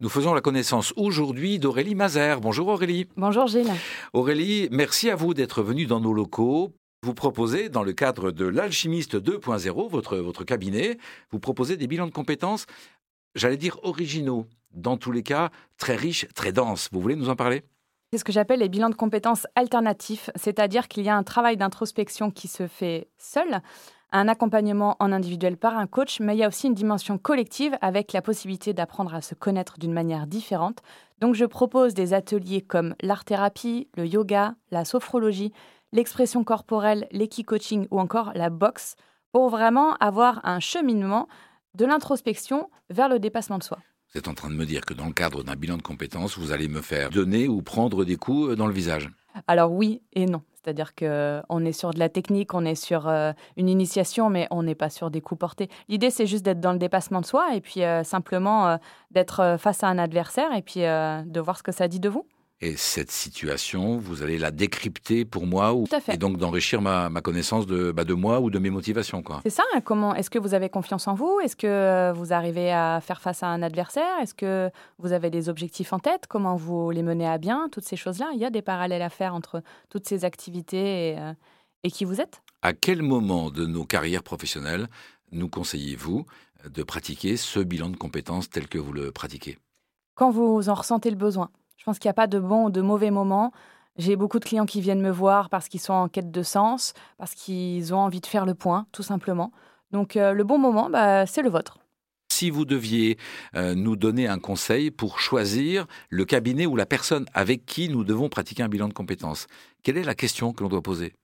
Nous faisons la connaissance aujourd'hui d'Aurélie Mazer. Bonjour Aurélie. Bonjour Gilles. Aurélie, merci à vous d'être venue dans nos locaux. Vous proposez, dans le cadre de l'Alchimiste 2.0, votre, votre cabinet, vous proposez des bilans de compétences, j'allais dire originaux, dans tous les cas très riches, très denses. Vous voulez nous en parler? C'est ce que j'appelle les bilans de compétences alternatifs, c'est-à-dire qu'il y a un travail d'introspection qui se fait seul, un accompagnement en individuel par un coach, mais il y a aussi une dimension collective avec la possibilité d'apprendre à se connaître d'une manière différente. Donc je propose des ateliers comme l'art-thérapie, le yoga, la sophrologie, l'expression corporelle, l'équi-coaching ou encore la boxe pour vraiment avoir un cheminement de l'introspection vers le dépassement de soi. Vous êtes en train de me dire que dans le cadre d'un bilan de compétences, vous allez me faire donner ou prendre des coups dans le visage. Alors oui et non. C'est-à-dire qu'on est sur de la technique, on est sur euh, une initiation, mais on n'est pas sur des coups portés. L'idée, c'est juste d'être dans le dépassement de soi et puis euh, simplement euh, d'être face à un adversaire et puis de voir ce que ça dit de vous. Et cette situation, vous allez la décrypter pour moi ou, et donc d'enrichir ma, connaissance de, bah, de moi ou de mes motivations. C'est ça. Hein, comment Est-ce que vous avez confiance en vous? Est-ce que vous arrivez à faire face à un adversaire? Est-ce que vous avez des objectifs en tête? Comment vous les menez à bien? Toutes ces choses-là. Il y a des parallèles à faire entre toutes ces activités et, euh, et qui vous êtes. À quel moment de nos carrières professionnelles nous conseillez-vous de pratiquer ce bilan de compétences tel que vous le pratiquez? Quand vous en ressentez le besoin. Je pense qu'il n'y a pas de bon ou de mauvais moment. J'ai beaucoup de clients qui viennent me voir parce qu'ils sont en quête de sens, parce qu'ils ont envie de faire le point, tout simplement. Donc euh, le bon moment, bah, c'est le vôtre. Si vous deviez euh, nous donner un conseil pour choisir le cabinet ou la personne avec qui nous devons pratiquer un bilan de compétences, quelle est la question que l'on doit poser?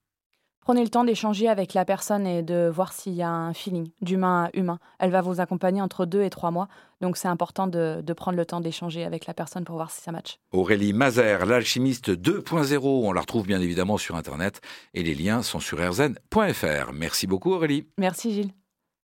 Prenez le temps d'échanger avec la personne et de voir s'il y a un feeling d'humain à humain. Elle va vous accompagner entre deux et trois mois, donc c'est important de, de, prendre le temps d'échanger avec la personne pour voir si ça match. Aurélie Mazer, l'alchimiste 2.0, on la retrouve bien évidemment sur Internet et les liens sont sur rzn.fr. Merci beaucoup Aurélie. Merci Gilles.